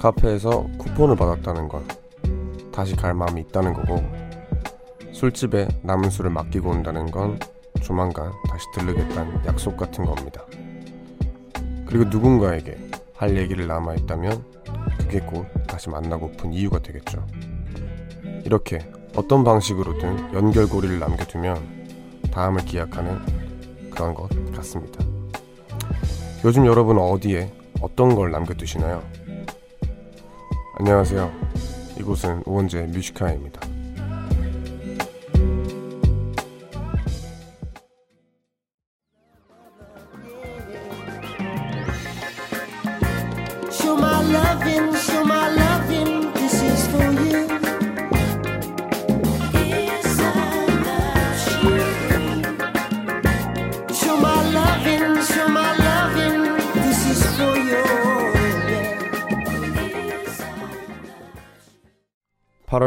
카페에서 쿠폰을 받았다는 건 다시 갈 마음이 있다는 거고 술집에 남은 술을 맡기고 온다는 건 조만간 다시 들르겠다는 약속 같은 겁니다. 그리고 누군가에게 할 얘기를 남아 있다면 그게 곧 다시 만나고픈 이유가 되겠죠. 이렇게 어떤 방식으로든 연결고리를 남겨두면 다음을 기약하는 그런 것 같습니다. 요즘 여러분 어디에 어떤 걸 남겨두시나요? 안녕하세요. 이곳은 우원재 뮤지카입니다.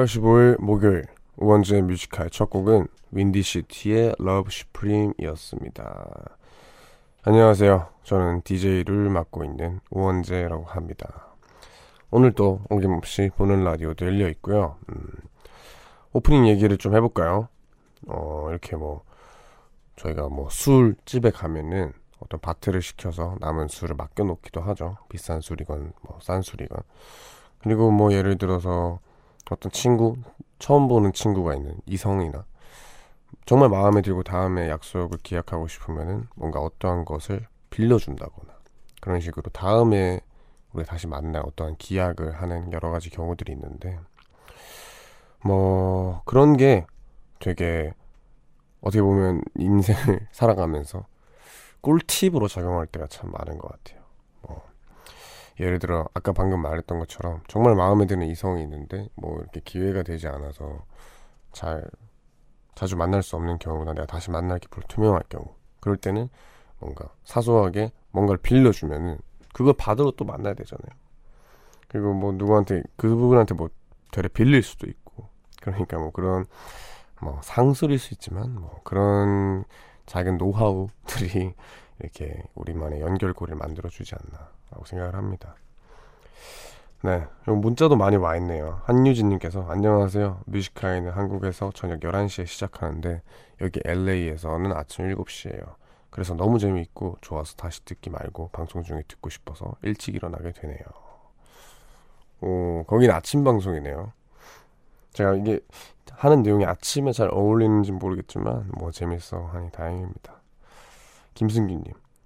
8월 15일 목요일 우원재 뮤지컬 첫 곡은 윈디시티의 Love Supreme이었습니다. 안녕하세요. 저는 DJ를 맡고 있는 우원재라고 합니다. 오늘도 어김없이 보는 라디오도 열려 있고요. 음, 오프닝 얘기를 좀 해볼까요? 어, 이렇게 뭐 저희가 뭐 술집에 가면은 어떤 바트를 시켜서 남은 술을 맡겨놓기도 하죠. 비싼 술이건 뭐 싼 술이건. 그리고 뭐 예를 들어서 어떤 친구 처음 보는 친구가 있는 이성이나 정말 마음에 들고 다음에 약속을 기약하고 싶으면은 뭔가 어떠한 것을 빌려준다거나 그런 식으로 다음에 우리 다시 만날 어떠한 기약을 하는 여러 가지 경우들이 있는데 뭐 그런 게 되게 어떻게 보면 인생을 살아가면서 꿀팁으로 작용할 때가 참 많은 것 같아요. 뭐 예를 들어 아까 방금 말했던 것처럼 정말 마음에 드는 이성이 있는데 뭐 이렇게 기회가 되지 않아서 잘 자주 만날 수 없는 경우나 내가 다시 만날 게 불투명할 경우 그럴 때는 뭔가 사소하게 뭔가를 빌려주면은 그걸 받으러 또 만나야 되잖아요. 그리고 뭐 누구한테 그분한테 뭐 되레 빌릴 수도 있고 그러니까 뭐 그런 뭐 상술일 수 있지만 뭐 그런 작은 노하우들이 이렇게 우리만의 연결고리를 만들어 주지 않나 라고 생각을 합니다. 네, 문자도 많이 와 있네요. 한유진님께서 안녕하세요. 뮤지카이는 한국에서 저녁 11시에 시작하는데 여기 LA에서는 아침 7시예요. 그래서 너무 재미있고 좋아서 다시 듣기 말고 방송 중에 듣고 싶어서 일찍 일어나게 되네요. 오, 거긴 아침 방송이네요. 제가 이게 하는 내용이 아침에 잘 어울리는지 모르겠지만 뭐 재밌어 하니 다행입니다. 김승규님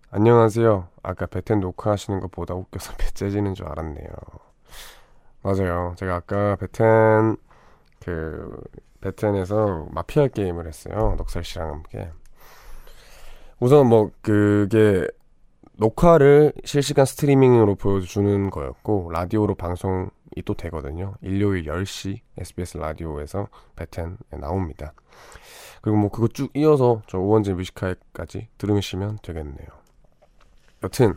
안녕하세요. 아까 베텐 녹화하시는 것보다 웃겨서 배 째지는 줄 알았네요. 맞아요. 제가 아까 베텐 그 베텐에서 마피아 게임을 했어요. 넉살 씨랑 함께. 우선 뭐 그게 녹화를 실시간 스트리밍으로 보여주는 거였고 라디오로 방송이 또 되거든요. 일요일 10시 SBS 라디오에서 베텐에 나옵니다. 그리고 뭐 그거 쭉 이어서 저 우원재 뮤지카에까지 들으시면 되겠네요. 여튼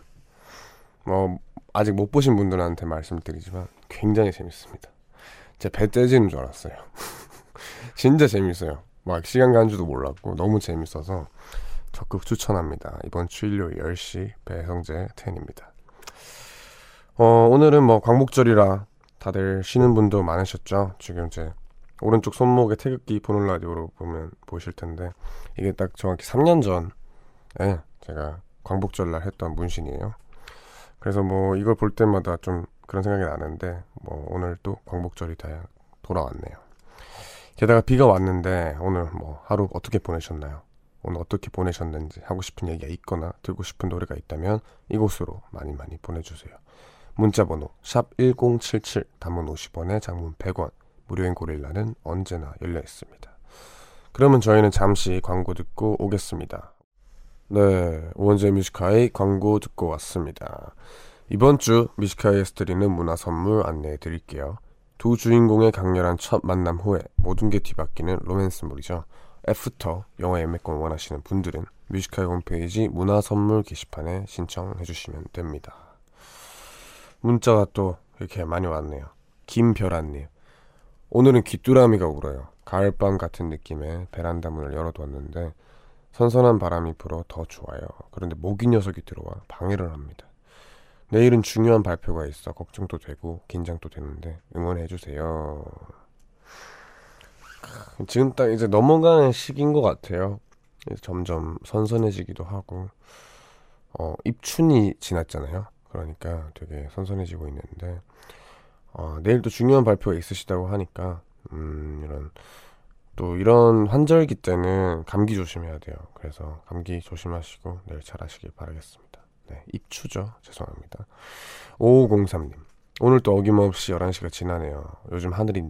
뭐 아직 못 보신 분들한테 말씀드리지만 굉장히 재밌습니다. 제배 떼지는 줄 알았어요. 진짜 재밌어요. 막 시간 간 줄도 몰랐고 너무 재밌어서 적극 추천합니다. 이번 주 일요일 10시 배성재 텐입니다. 어, 오늘은 뭐 광복절이라 다들 쉬는 분도 많으셨죠. 지금 제 오른쪽 손목에 태극기 보는 라디오로 보면 보실 텐데 이게 딱 정확히 3년 전에 제가 광복절날 했던 문신이에요. 그래서 뭐 이걸 볼 때마다 좀 그런 생각이 나는데 뭐 오늘 또 광복절이 다 돌아왔네요. 게다가 비가 왔는데 오늘 뭐 하루 어떻게 보내셨나요? 오늘 어떻게 보내셨는지 하고 싶은 얘기가 있거나 듣고 싶은 노래가 있다면 이곳으로 많이 많이 보내주세요. 문자번호 샵 1077 단문 50원에 장문 100원 무료인 고릴라는 언제나 열려 있습니다. 그러면 저희는 잠시 광고 듣고 오겠습니다. 네, 우원재 Music High 광고 듣고 왔습니다. 이번 주 Music High에서 드리는 문화 선물 안내해 드릴게요. 두 주인공의 강렬한 첫 만남 후에 모든 게 뒤바뀌는 로맨스물이죠. 애프터 영화 예매권 원하시는 분들은 Music High 홈페이지 문화 선물 게시판에 신청해 주시면 됩니다. 문자가 또 이렇게 많이 왔네요. 김별아님. 오늘은 귀뚜라미가 울어요. 가을밤 같은 느낌의 베란다 문을 열어두었는데 선선한 바람이 불어 더 좋아요. 그런데 모기 녀석이 들어와 방해를 합니다. 내일은 중요한 발표가 있어 걱정도 되고 긴장도 되는데 응원해 주세요. 지금 딱 이제 넘어가는 시기인 것 같아요. 점점 선선해지기도 하고 어, 입춘이 지났잖아요. 그러니까 되게 선선해지고 있는데 어, 내일 또 중요한 발표가 있으시다고 하니까 음, 이런 또 이런 환절기 때는 감기 조심해야 돼요. 그래서 감기 조심하시고 내일 잘 하시길 바라겠습니다. 네, 입추죠. 죄송합니다. 5503님. 오늘 또 어김없이 11시가 지나네요. 요즘 하늘이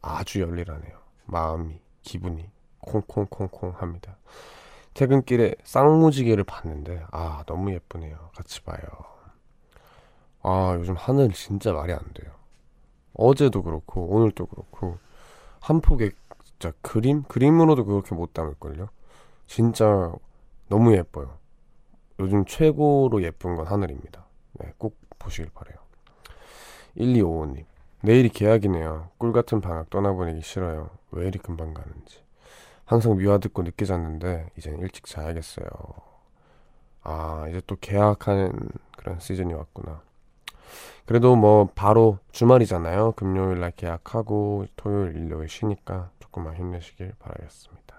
아주 열일하네요. 마음이, 기분이 콩콩콩콩 합니다. 퇴근길에 쌍무지개를 봤는데, 아, 너무 예쁘네요. 같이 봐요. 아, 요즘 하늘 진짜 말이 안 돼요. 어제도 그렇고, 오늘도 그렇고, 한 폭의 진짜 그림? 그림으로도 그렇게 못 담을걸요? 진짜 너무 예뻐요. 요즘 최고로 예쁜 건 하늘입니다. 네, 꼭 보시길 바래요. 1255님. 내일이 계약이네요. 꿀 같은 방학 떠나보내기 싫어요. 왜 이리 금방 가는지. 항상 미화 듣고 늦게 잤는데 이제는 일찍 자야겠어요. 아 이제 또 계약하는 그런 시즌이 왔구나. 그래도 뭐 바로 주말이잖아요. 금요일 날 계약하고 토요일 일요일 쉬니까 조금만 힘내시길 바라겠습니다.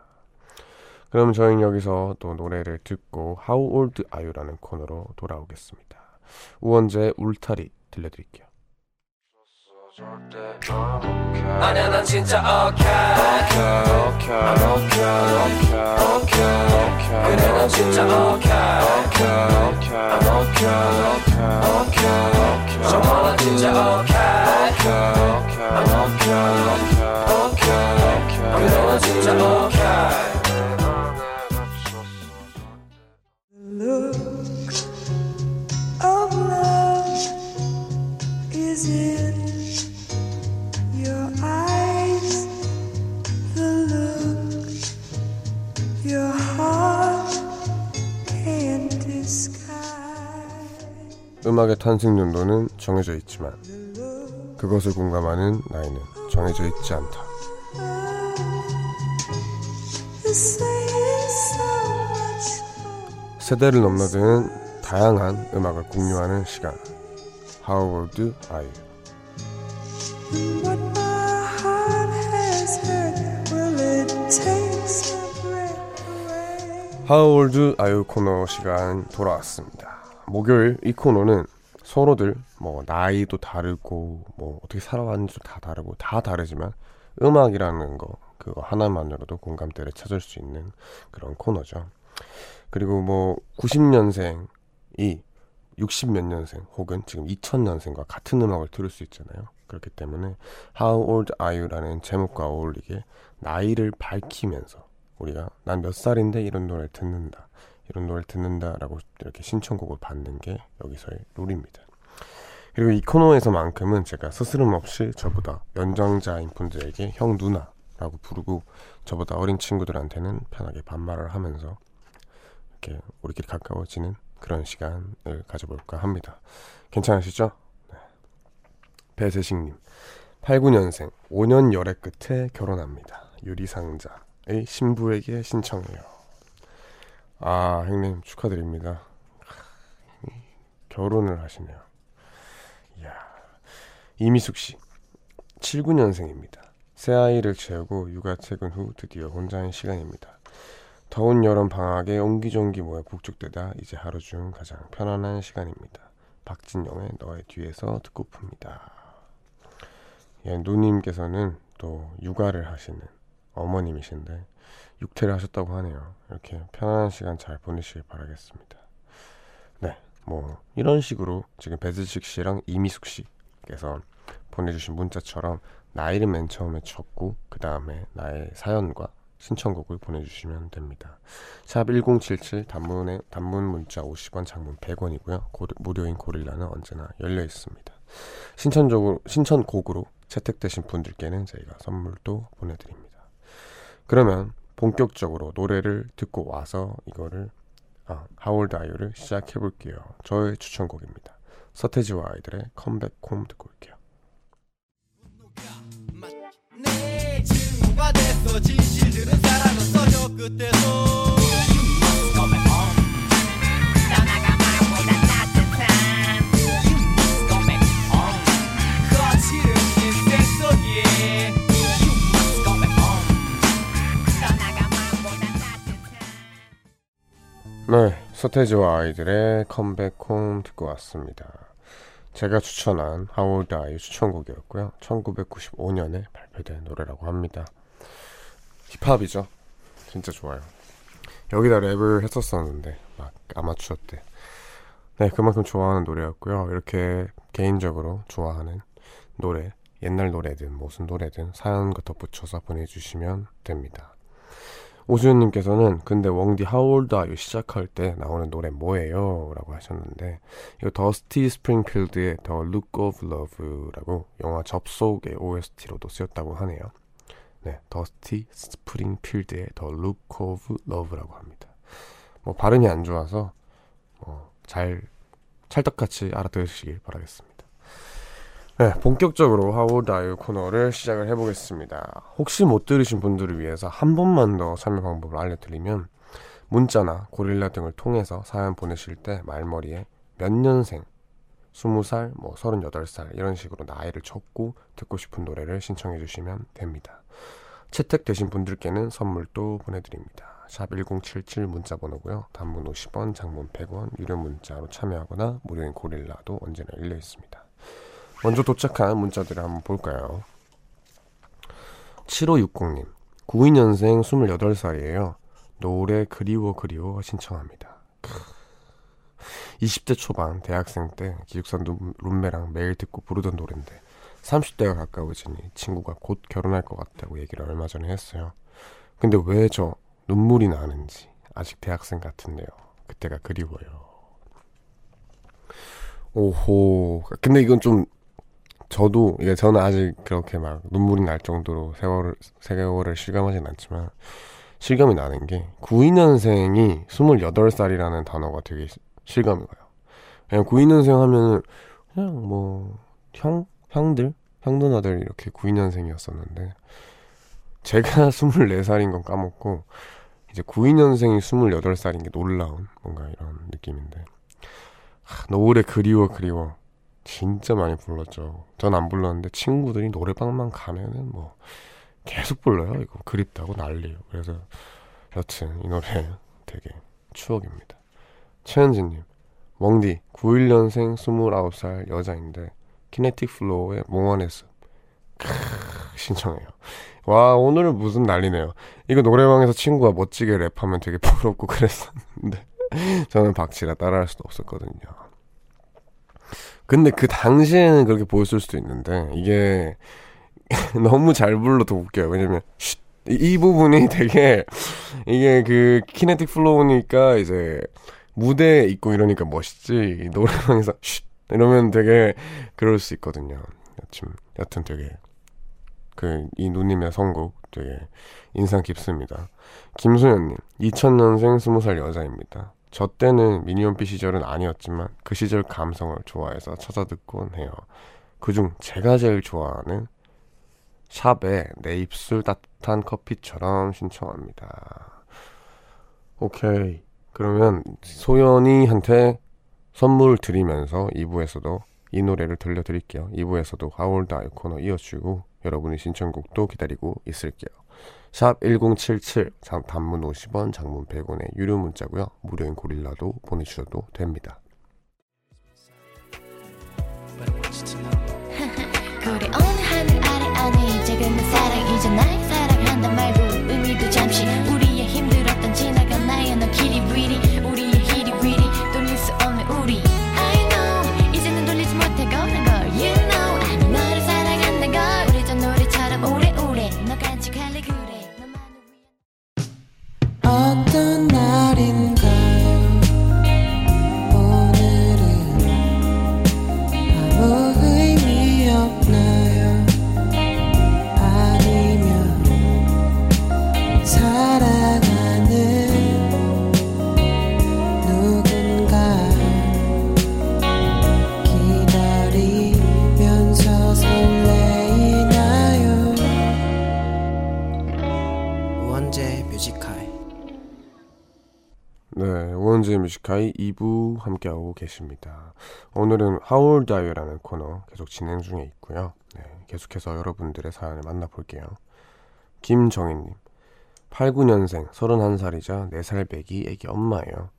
그럼 저희는 여기서 또 노래를 듣고 How Old Are You라는 코너로 돌아오겠습니다. 우원재 울타리 들려드릴게요. 아니야 난 진짜 okay 그래 난 진짜 okay 정말 난 진짜 okay 음악의 탄생 연도는 정해져 있지만 그것을 공감하는 나이는 정해져 있지 않다. 세대를 넘나드는 다양한 음악을 공유하는 시간. How old are you? are you 코너 시간 돌아왔습니다. 목요일 이 코너는 서로들 뭐 나이도 다르고 뭐 어떻게 살아왔는지도 다 다르고 다 다르지만 음악이라는 거 그거 하나만으로도 공감대를 찾을 수 있는 그런 코너죠. 그리고 뭐 90년생이 60몇 년생 혹은 지금 2000년생과 같은 음악을 들을 수 있잖아요. 그렇기 때문에 How old are you라는 제목과 어울리게 나이를 밝히면서 우리가 난 몇 살인데 이런 노래를 듣는다. 이런 노래를 듣는다라고 이렇게 신청곡을 받는 게 여기서의 룰입니다. 그리고 이 코너에서만큼은 제가 스스럼 없이 저보다 연장자인 분들에게 형 누나 라고 부르고 저보다 어린 친구들한테는 편하게 반말을 하면서 이렇게 우리끼리 가까워지는 그런 시간을 가져볼까 합니다. 괜찮으시죠? 네. 배세식님 89년생 5년 열애 끝에 결혼합니다. 유리상자의 신부에게 신청해요. 아 형님 축하드립니다. 결혼을 하시네요. 이야 이미숙 씨 79년생입니다. 새 아이를 채우고 육아 퇴근 후 드디어 혼자인 시간입니다. 더운 여름 방학에 옹기종기 모여 북적대다 이제 하루 중 가장 편안한 시간입니다. 박진영의 너의 뒤에서 듣고픕니다. 예, 누님께서는 또 육아를 하시는 어머님이신데 육퇴를 하셨다고 하네요. 이렇게 편안한 시간 잘 보내시길 바라겠습니다. 네, 뭐 이런 식으로 지금 배드식 씨랑 이미숙 씨께서 보내주신 문자처럼 나이를 맨 처음에 적고 그 다음에 나의 사연과 신청곡을 보내주시면 됩니다. 샵 1077 단문에, 단문 문자 50원 장문 100원이고요. 고, 무료인 고릴라는 언제나 열려 있습니다. 신청적으로, 신청곡으로 채택되신 분들께는 저희가 선물도 보내드립니다. 그러면 본격적으로 노래를 듣고 와서 이거를 아, 하울드 아이유를 시작해 볼게요. 저의 추천곡입니다. 서태지와 아이들의 컴백 홈 듣고 올게요. 있어 진실들은 사라졌어 저 끝에서 네, 서태지와 아이들의 컴백홈 듣고 왔습니다. 제가 추천한 하울드 아이 추천곡이었고요. 1995년에 발표된 노래라고 합니다. 힙합이죠. 진짜 좋아요. 여기다 랩을 했었었는데 막 아마추어 때. 네, 그만큼 좋아하는 노래였고요. 이렇게 개인적으로 좋아하는 노래, 옛날 노래든 무슨 노래든 사연 덧붙여서 보내주시면 됩니다. 오수연님께서는 근데 웡디 하울드 아유 시작할 때 나오는 노래 뭐예요? 라고 하셨는데 이거 더스티 스프링필드의 The Look of Love라고 영화 접속의 OST로도 쓰였다고 하네요. 네, 더스티 스프링필드의 The Look of Love라고 합니다. 뭐 발음이 안 좋아서 뭐잘 찰떡같이 알아들으시길 바라겠습니다. 네, 본격적으로 아유 코너를 시작을 해보겠습니다. 혹시 못 들으신 분들을 위해서 한 번만 더 참여 방법을 알려드리면 문자나 고릴라 등을 통해서 사연 보내실 때 말머리에 몇 년생, 20살, 뭐 38살 이런 식으로 나이를 적고 듣고 싶은 노래를 신청해 주시면 됩니다. 채택되신 분들께는 선물도 보내드립니다. 샵 1077 문자 번호고요. 단문 50원, 장문 100원, 유료 문자로 참여하거나 무료인 고릴라도 언제나 열려 있습니다. 먼저 도착한 문자들을 한번 볼까요? 7560님, 92년생 28살이에요. 노래 그리워 그리워 신청합니다. 20대 초반 대학생 때 기숙사 룸메랑 매일 듣고 부르던 노래인데 30대가 가까워지니 친구가 곧 결혼할 것 같다고 얘기를 얼마 전에 했어요. 근데 왜 저 눈물이 나는지 아직 대학생 같은데요. 그때가 그리워요. 오호. 근데 이건 좀 저도 이게 저는 아직 그렇게 막 눈물이 날 정도로 세월을 세월을 실감하진 않지만 실감이 나는 게 92년생이 28살이라는 단어가 되게 실감이 가요. 그냥 92년생 하면은 그냥 뭐 형, 형들, 형 누나들 이렇게 92년생이었었는데 제가 24살인 건 까먹고 이제 92년생이 28살인 게 놀라운 뭔가 이런 느낌인데 하, 노래 그리워 그리워 진짜 많이 불렀죠. 전 안 불렀는데 친구들이 노래방만 가면은 뭐 계속 불러요. 이거 그립다고 난리요. 그래서 여튼 이 노래 되게 추억입니다. 최현진님, 웡디 91년생 29살 여자인데 키네틱 플로우의 몽환의 숲 신청해요. 와 오늘은 무슨 난리네요. 이거 노래방에서 친구가 멋지게 랩하면 되게 부럽고 그랬었는데 저는 박치라 따라할 수도 없었거든요. 근데 그 당시에는 그렇게 보였을 수도 있는데 이게 너무 잘 불러도 웃겨요. 왜냐면 쉿, 이 부분이 되게 이게 그 키네틱 플로우니까 이제 무대에 있고 이러니까 멋있지 노래방에서 쉿 이러면 되게 그럴 수 있거든요. 여튼 여튼 되게 그 이 누님의 선곡 되게 인상 깊습니다. 김소연님 2000년생 20살 여자입니다. 저 때는 미니홈피 시절은 아니었지만 그 시절 감성을 좋아해서 찾아 듣곤 해요. 그중 제가 제일 좋아하는 샵의 내 입술 따뜻한 커피처럼 신청합니다. 오케이. 그러면 소연이한테 선물 드리면서 2부에서도 이 노래를 들려드릴게요. 2부에서도 하울드 아이 코너 이어주고 여러분의 신청곡도 기다리고 있을게요. 샵 1077, 단문 50원, 장문 100원의 유료 문자고요. 무료인 고릴라도 보내주셔도 됩니다. 그래 오늘 하늘 아래 아니 지금은 사랑이자 날 사랑한단 말도 네, 오원재 뮤지카이 2부 함께하고 계십니다. 오늘은 하울 다이어라는 코너 계속 진행 중에 있고요. 네, 계속해서 여러분들의 사연을 만나볼게요. 김정희님, 89년생 31살이자 4살 배기 애기 엄마예요.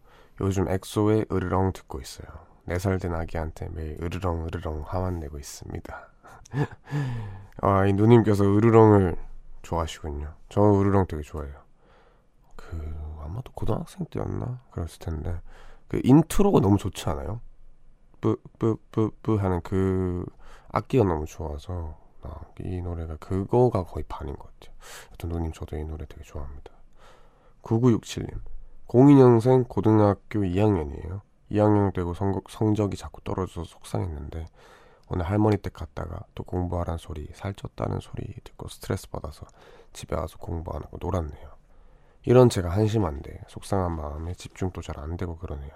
요즘 엑소의 으르렁 듣고 있어요. 4살 된 아기한테 매일 으르렁 으르렁 화만 내고 있습니다. 아, 이 누님께서 으르렁을 좋아하시군요. 저 으르렁 되게 좋아해요. 그 아마도 고등학생 때였나 그랬을 텐데 그 인트로가 너무 좋지 않아요? 뿌뿌뿌뿌 하는 그 악기가 너무 좋아서 아, 이 노래가 그거가 거의 반인 것 같아요. 여튼 누님 저도 이 노래 되게 좋아합니다. 9967님 02년생 고등학교 2학년이에요. 2학년 되고 성, 성적이 자꾸 떨어져서 속상했는데 오늘 할머니 댁 갔다가 또 공부하란 소리 살쪘다는 소리 듣고 스트레스 받아서 집에 와서 공부 안 하고 놀았네요. 이런 제가 한심한데 속상한 마음에 집중도 잘 안 되고 그러네요.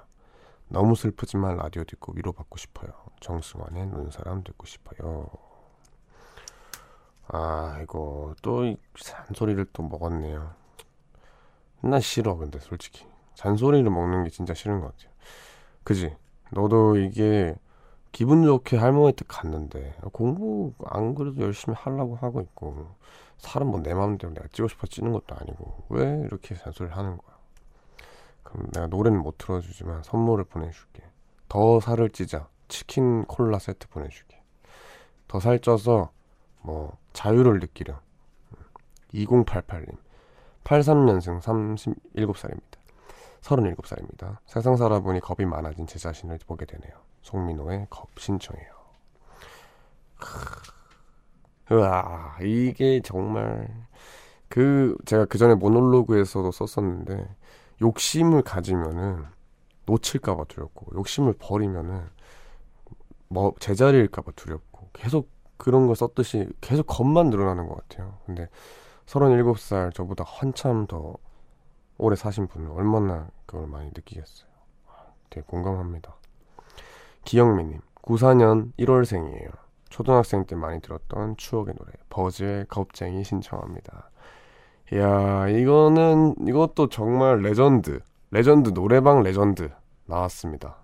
너무 슬프지만 라디오 듣고 위로받고 싶어요. 정승환의 눈사람 듣고 싶어요. 아 이거 또이 잔소리를 또 먹었네요. 난 싫어 근데 솔직히 잔소리를 먹는 게 진짜 싫은 것 같아요. 그지? 너도 이게 기분 좋게 할머니 댁 갔는데 공부 안 그래도 열심히 하려고 하고 있고 사람 뭐 내 마음대로 내가 찌고 싶어 찌는 것도 아니고 왜 이렇게 잔소리를 하는 거야? 그럼 내가 노래는 못 틀어주지만 선물을 보내줄게. 더 살을 찌자 치킨 콜라 세트 보내줄게. 더 살쪄서 뭐 자유를 느끼려. 2088님 83년생 37살입니다. 37살입니다. 세상 살아보니 겁이 많아진 제 자신을 보게 되네요. 송민호의 겁 신청해요. 크. 으아, 이게 정말 그 제가 그 전에 모놀로그에서도 썼었는데 욕심을 가지면은 놓칠까봐 두렵고 욕심을 버리면은 뭐 제자리일까봐 두렵고 계속 그런 걸 썼듯이 계속 겁만 늘어나는 것 같아요. 근데 37살 저보다 한참 더 오래 사신 분은 얼마나 그걸 많이 느끼겠어요. 되게 공감합니다. 기영미님, 94년 1월생이에요. 초등학생 때 많이 들었던 추억의 노래, 버즈의 겁쟁이 신청합니다. 이야, 이거는, 이것도 정말 legend, legend, 노래방 레전드 나왔습니다.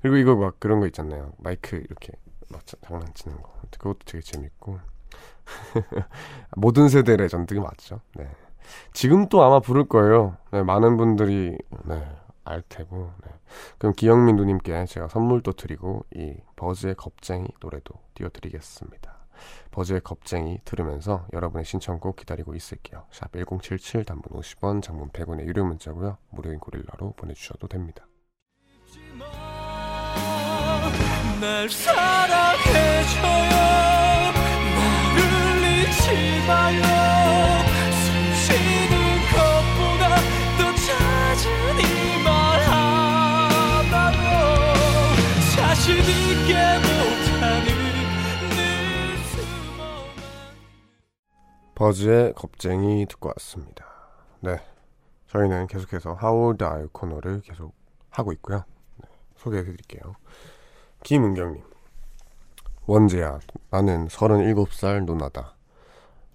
그리고 이거 막 그런 거 있잖아요. 마이크 이렇게 막 장난치는 거. 그것도 되게 재밌고. 모든 세대 legend가 맞죠. 네. 지금 또 아마 부를 거예요. 네, 많은 분들이 네, 알 테고. 네. 그럼 기영민 누님께 제가 선물도 드리고 이 버즈의 겁쟁이 노래도 띄워드리겠습니다. 버즈의 겁쟁이 들으면서 여러분의 신청곡 기다리고 있을게요. 샵 1077 단문 50원, 장문 100원의 유료 문자고요. 무료인 고릴라로 보내주셔도 됩니다. 버즈의 겁쟁이 듣고 왔습니다. 네. 저희는 계속해서 How Old Are 코너를 계속 하고 있고요. 네, 소개해 드릴게요. 김은경님. 원재야, 나는 37살 누나다.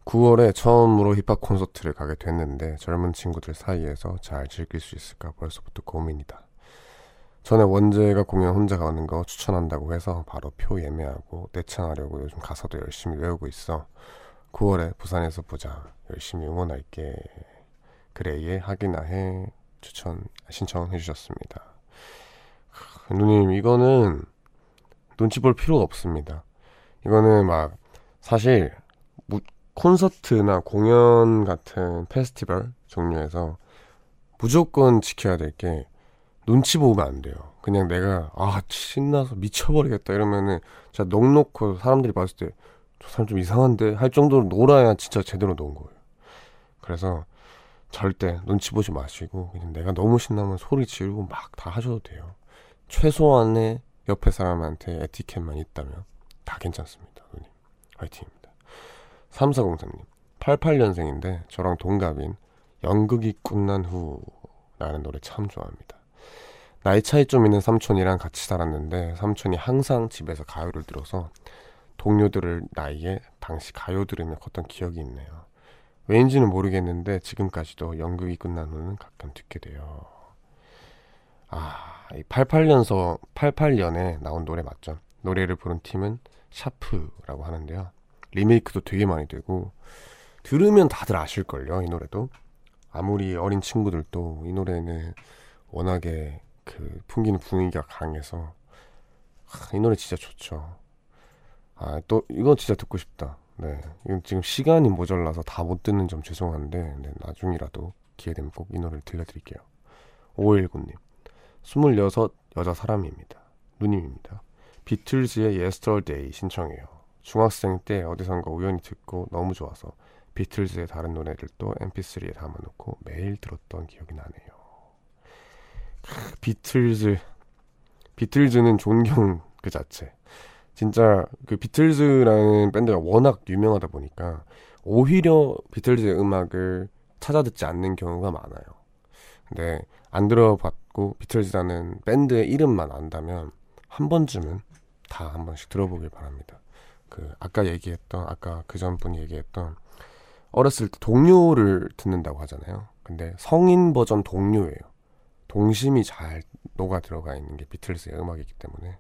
9월에 처음으로 힙합 콘서트를 가게 됐는데 젊은 친구들 사이에서 잘 즐길 수 있을까 벌써부터 고민이다. 전에 원재가 공연 혼자 가는 거 추천한다고 해서 바로 표 예매하고 내창하려고 요즘 가사도 열심히 외우고 있어. 9월에 부산에서 보자. 열심히 응원할게. 그래, 예, 하기나 해. 추천, 신청해 주셨습니다. 크, 누님, 이거는 눈치 볼 필요가 없습니다. 이거는 막, 사실, 무- 콘서트나 공연 같은 페스티벌 종류에서 무조건 지켜야 될 게 눈치 보면 안 돼요. 그냥 내가, 아, 신나서 미쳐버리겠다 이러면은, 진짜 넋 놓고 사람들이 봤을 때, 저 사람 좀 이상한데? 할 정도로 놀아야 진짜 제대로 논 거예요. 그래서 절대 눈치 보지 마시고, 그냥 내가 너무 신나면 소리 지르고 막 다 하셔도 돼요. 최소한의 옆에 사람한테 에티켓만 있다면 다 괜찮습니다. 누님. 화이팅입니다. 3403님. 88년생인데 저랑 동갑인 연극이 끝난 후 라는 노래 참 좋아합니다. 나이 차이 좀 있는 삼촌이랑 같이 살았는데 삼촌이 항상 집에서 가요를 들어서 동료들을 나이에 당시 가요 들으며 컸던 기억이 있네요. 왜인지는 모르겠는데 지금까지도 연극이 끝난 후는 가끔 듣게 돼요. 아, 이 88년서 88년에 나온 노래 맞죠? 노래를 부른 팀은 샤프라고 하는데요. 리메이크도 되게 많이 되고 들으면 다들 아실걸요, 이 노래도. 아무리 어린 친구들도 이 노래는 워낙에 그 풍기는 분위기가 강해서 하, 이 노래 진짜 좋죠. 아 또 이거 진짜 듣고 싶다. 네, 이건 지금 시간이 모자라서 다 못 듣는 점 죄송한데 네, 나중이라도 기회 되면 꼭 이 노래를 들려드릴게요. 519님, 26 여자 사람입니다. 누님입니다. 비틀즈의 Yesterday 신청해요. 중학생 때 어디선가 우연히 듣고 너무 좋아서 비틀즈의 다른 노래들도 mp3에 담아놓고 매일 들었던 기억이 나네요. 크, 비틀즈, 비틀즈는 존경 그 자체. 진짜 그 비틀즈라는 밴드가 워낙 유명하다 보니까 오히려 비틀즈의 음악을 찾아 듣지 않는 경우가 많아요. 근데 안 들어봤고 비틀즈라는 밴드의 이름만 안다면 한 번쯤은 다 한 번씩 들어보길 바랍니다. 그 아까 얘기했던 아까 그 전 분이 얘기했던 어렸을 때 동요를 듣는다고 하잖아요. 근데 성인 버전 동요예요. 동심이 잘 녹아 들어가 있는 게 비틀즈의 음악이기 때문에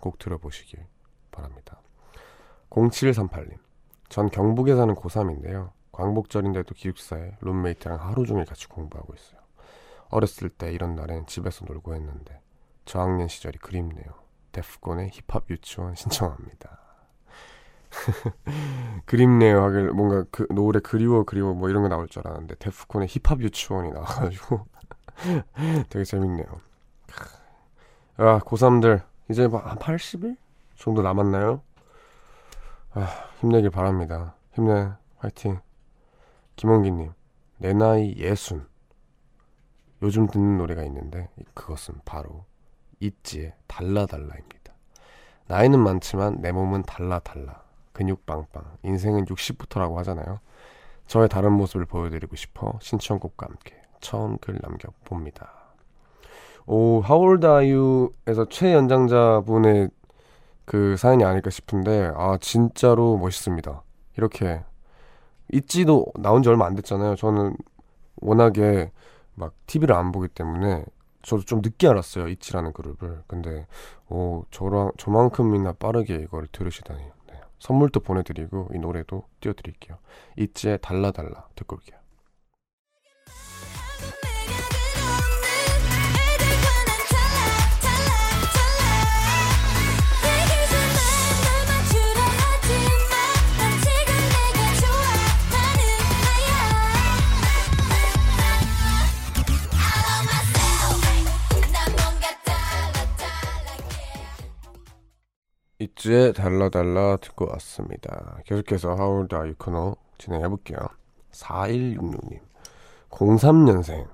꼭 들어보시길 바랍니다. 0738님. 전 경북에 사는 고3인데요. 광복절인데도 기숙사에 룸메이트랑 하루 종일 같이 공부하고 있어요. 어렸을 때 이런 날엔 집에서 놀고 했는데 저학년 시절이 그립네요. 데프콘의 힙합 유치원 신청합니다. 그립네요 하길 뭔가 그 노래 그리워 그리워 뭐 이런 거 나올 줄 알았는데 데프콘의 힙합 유치원이 나와가지고 되게 재밌네요. 아 고3들 이제 뭐한 80일 정도 남았나요? 아 힘내길 바랍니다. 힘내 화이팅. 김원기님 내 나이 예순 요즘 듣는 노래가 있는데 그것은 바로 있지의 달라달라입니다. 나이는 많지만 내 몸은 달라달라. 근육 빵빵. 인생은 60부터라고 하잖아요. 저의 다른 모습을 보여드리고 싶어 신청곡과 함께 처음 글 남겨봅니다. 오, How old are you?에서 최연장자분의 그 사연이 아닐까 싶은데, 아, 진짜로 멋있습니다. 이렇게. 있지도 나온 지 얼마 안 됐잖아요. 저는 워낙에 막 TV를 안 보기 때문에 저도 좀 늦게 알았어요. 있지라는 그룹을. 근데, 오, 저랑, 저만큼이나 빠르게 이걸 들으시다니. 네. 선물도 보내드리고, 이 노래도 띄워드릴게요. 있지의 달라달라 듣고 올게요. 있지의 달라달라 듣고 왔습니다. 계속해서 you 코너 진행해볼게요. 4166님 03년생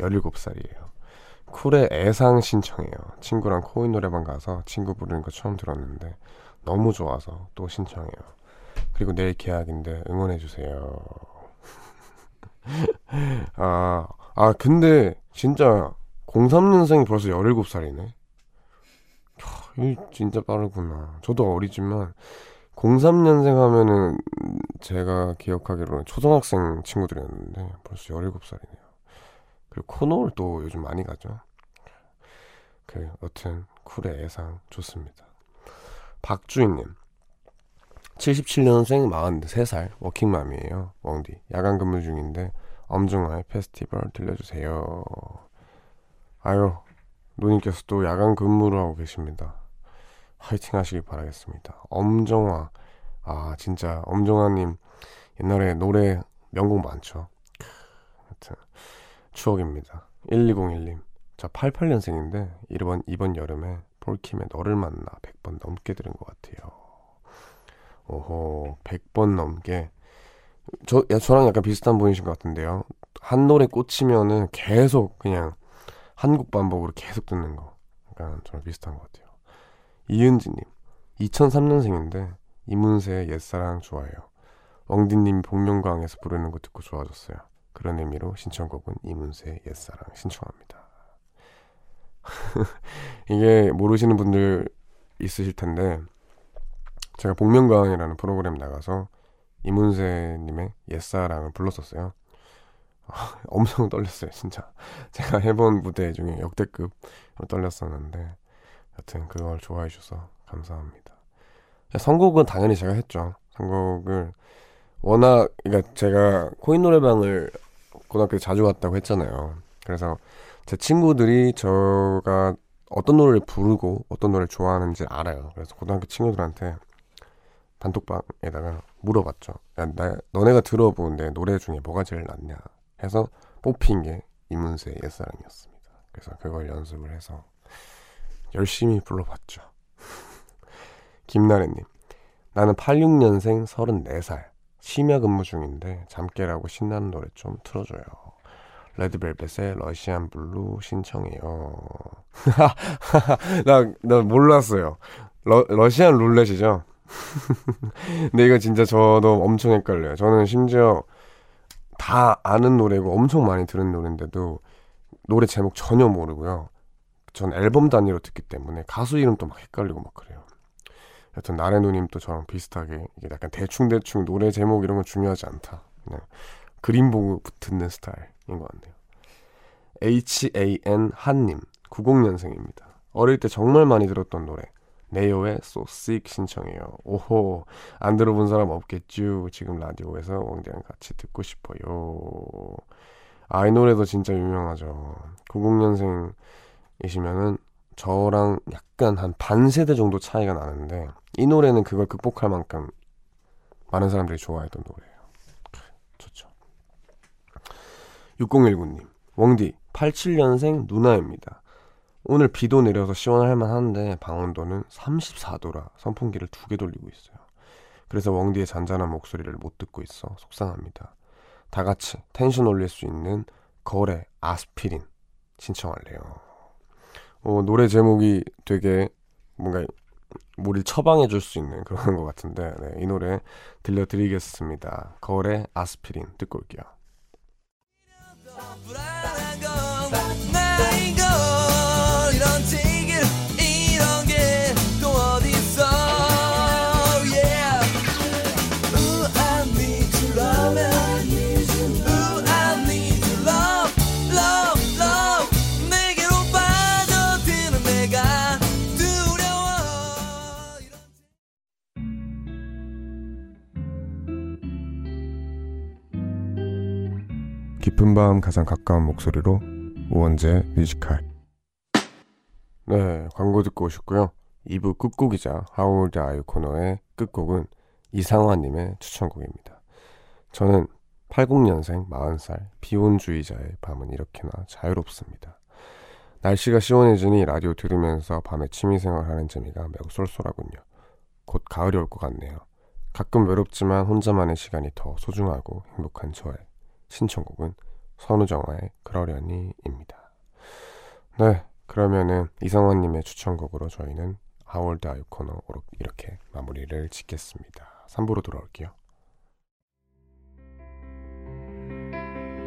17살이에요. 쿨의 애상 신청해요. 친구랑 코인 노래방 가서 친구 부르는 거 처음 들었는데 너무 좋아서 또 신청해요. 그리고 내일 계약인데 응원해주세요. 아, 아, 근데 진짜 03년생이 벌써 17살이네. 이 진짜 빠르구나. 저도 어리지만 03년생 하면은 제가 기억하기로는 초등학생 친구들이었는데 벌써 17살이네요. 그리고 코너를 또 요즘 많이 가죠. 그 여튼 쿨의 예상 좋습니다. 박주인님 77년생 43살 워킹맘이에요. 웡디 야간 근무 중인데 엄중화의 페스티벌 들려주세요. 아유 누님께서 또 야간 근무를 하고 계십니다. 화이팅 하시길 바라겠습니다. 엄정화. 아, 진짜, 엄정화님, 옛날에 노래 명곡 많죠. 하여튼, 추억입니다. 1201님. 저 88년생인데, 이번, 이번 여름에 폴킴의 너를 만나 100번 넘게 들은 것 같아요. 오호, 100번 넘게. 저, 야, 저랑 약간 비슷한 분이신 것 같은데요. 한 노래 꽂히면은 계속 그냥 한국 반복으로 계속 듣는 거. 저랑 비슷한 것 같아요. 이은지님, 2003년생인데 이문세의 옛사랑 좋아해요. 엉디님 복면가왕에서 부르는 거 듣고 좋아졌어요. 그런 의미로 신청곡은 이문세의 옛사랑 신청합니다. 이게 모르시는 분들 있으실 텐데 제가 복면가왕이라는 프로그램 나가서 이문세님의 옛사랑을 불렀었어요. 엄청 떨렸어요, 진짜. 제가 해본 무대 중에 역대급 떨렸었는데 여튼 그걸 좋아해 주셔서 감사합니다. 선곡은 당연히 제가 했죠. 선곡을 워낙 그러니까 제가 코인 노래방을 고등학교 때 자주 갔다고 했잖아요. 그래서 제 친구들이 저가 어떤 노래를 부르고 어떤 노래를 좋아하는지 알아요. 그래서 고등학교 친구들한테 단톡방에다가 물어봤죠. 야, 나, 너네가 들어보는데 노래 중에 뭐가 제일 낫냐 해서 뽑힌 게 이문세의 옛사랑이었습니다. 그래서 그걸 연습을 해서 열심히 불러봤죠. 김나래님, 나는 86년생 34살. 심야 근무 중인데 잠 깨라고 신나는 노래 좀 틀어줘요. 레드벨벳의 Russian Blue 신청해요. 나, 나 몰랐어요. 러, Russian Roulette이죠? 근데 이거 진짜 저도 엄청 헷갈려요. 저는 심지어 다 아는 노래고 엄청 많이 들은 노래인데도 노래 제목 전혀 모르고요. 전 앨범 단위로 듣기 때문에 가수 이름도 막 헷갈리고 막 그래요. 여튼 나래 누님도 저랑 비슷하게 이게 약간 대충대충 노래 제목 이런 건 중요하지 않다. 그냥 그림 보고 듣는 스타일인 것 같네요. H.A.N. 한님 90년생입니다. 어릴 때 정말 많이 들었던 노래 So Sick 신청해요. 오호 안 들어본 사람 없겠죠. 지금 라디오에서 왕대랑 같이 듣고 싶어요. 아 이 노래도 진짜 유명하죠. 90년생이시면은 저랑 약간 한 반 세대 정도 차이가 나는데 이 노래는 그걸 극복할 만큼 많은 사람들이 좋아했던 노래예요. 좋죠. 6019님, 웡디 87년생 누나입니다. 오늘 비도 내려서 시원할 만한데 방온도는 34도라 선풍기를 두 개 돌리고 있어요. 그래서 웡디의 잔잔한 목소리를 못 듣고 있어 속상합니다. 다 같이 텐션 올릴 수 있는 거래 아스피린 신청할래요. 어, 노래 제목이 되게 뭔가 우리 처방해 줄 수 있는 그런 것 같은데 네, 이 노래 들려드리겠습니다. 거래 아스피린 듣고 올게요. 깊은 밤 가장 가까운 목소리로 우원재 뮤지컬. 네 광고 듣고 오셨고요. 2부 끝곡이자 Are You 코너의 끝곡은 이상화님의 추천곡입니다. 저는 80년생 40살 비혼주의자의 밤은 이렇게나 자유롭습니다. 날씨가 시원해지니 라디오 들으면서 밤에 취미생활 하는 재미가 매우 쏠쏠하군요. 곧 가을이 올 것 같네요. 가끔 외롭지만 혼자만의 시간이 더 소중하고 행복한 저의 신청곡은 선우정아의 그러려니입니다. 네, 그러면은 이성환님의 추천곡으로 저희는 하월드 아유 코너 이렇게 마무리를 짓겠습니다. 3부로 돌아올게요.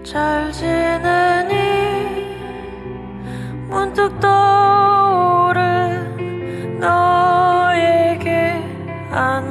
잘 지내니 문득 떠오른 너에게 안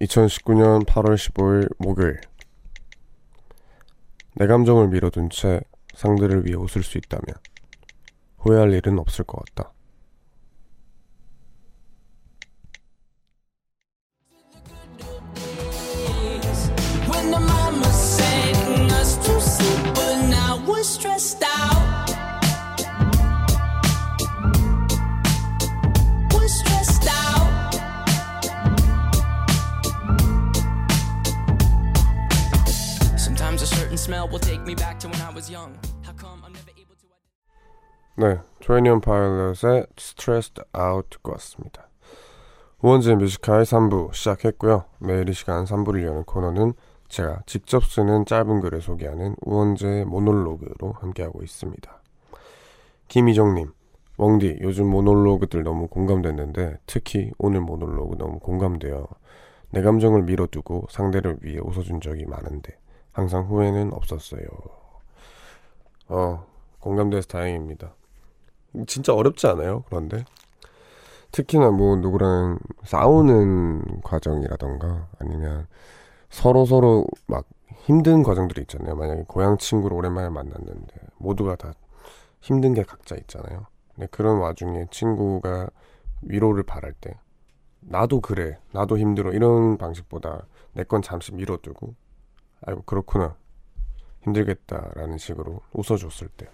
2019년 8월 15일 목요일 내 감정을 밀어둔 채 상대를 위해 웃을 수 있다면 후회할 일은 없을 것 같다. 네, Twenty One Pilots의 Stressed Out 듣고 왔습니다. 우원재 Music High 3부 시작했고요. 매일 이 시간 3부를 여는 코너는 제가 직접 쓰는 짧은 글을 소개하는 우원재 모놀로그로 함께하고 있습니다. 김희정님, 웡디 요즘 모놀로그들 너무 공감됐는데 특히 오늘 모놀로그 너무 공감돼요. 내 감정을 밀어두고 상대를 위해 웃어준 적이 많은데 항상 후회는 없었어요. 어, 공감돼서 다행입니다. 진짜 어렵지 않아요? 그런데 특히나 뭐 누구랑 싸우는 과정이라던가 아니면 서로 서로 막 힘든 과정들이 있잖아요. 만약에 고향 친구를 오랜만에 만났는데 모두가 다 힘든 게 각자 있잖아요. 근데 그런 와중에 친구가 위로를 바랄 때 나도 그래, 나도 힘들어 이런 방식보다 내 건 잠시 밀어두고 아이고 그렇구나 힘들겠다라는 식으로 웃어줬을 때참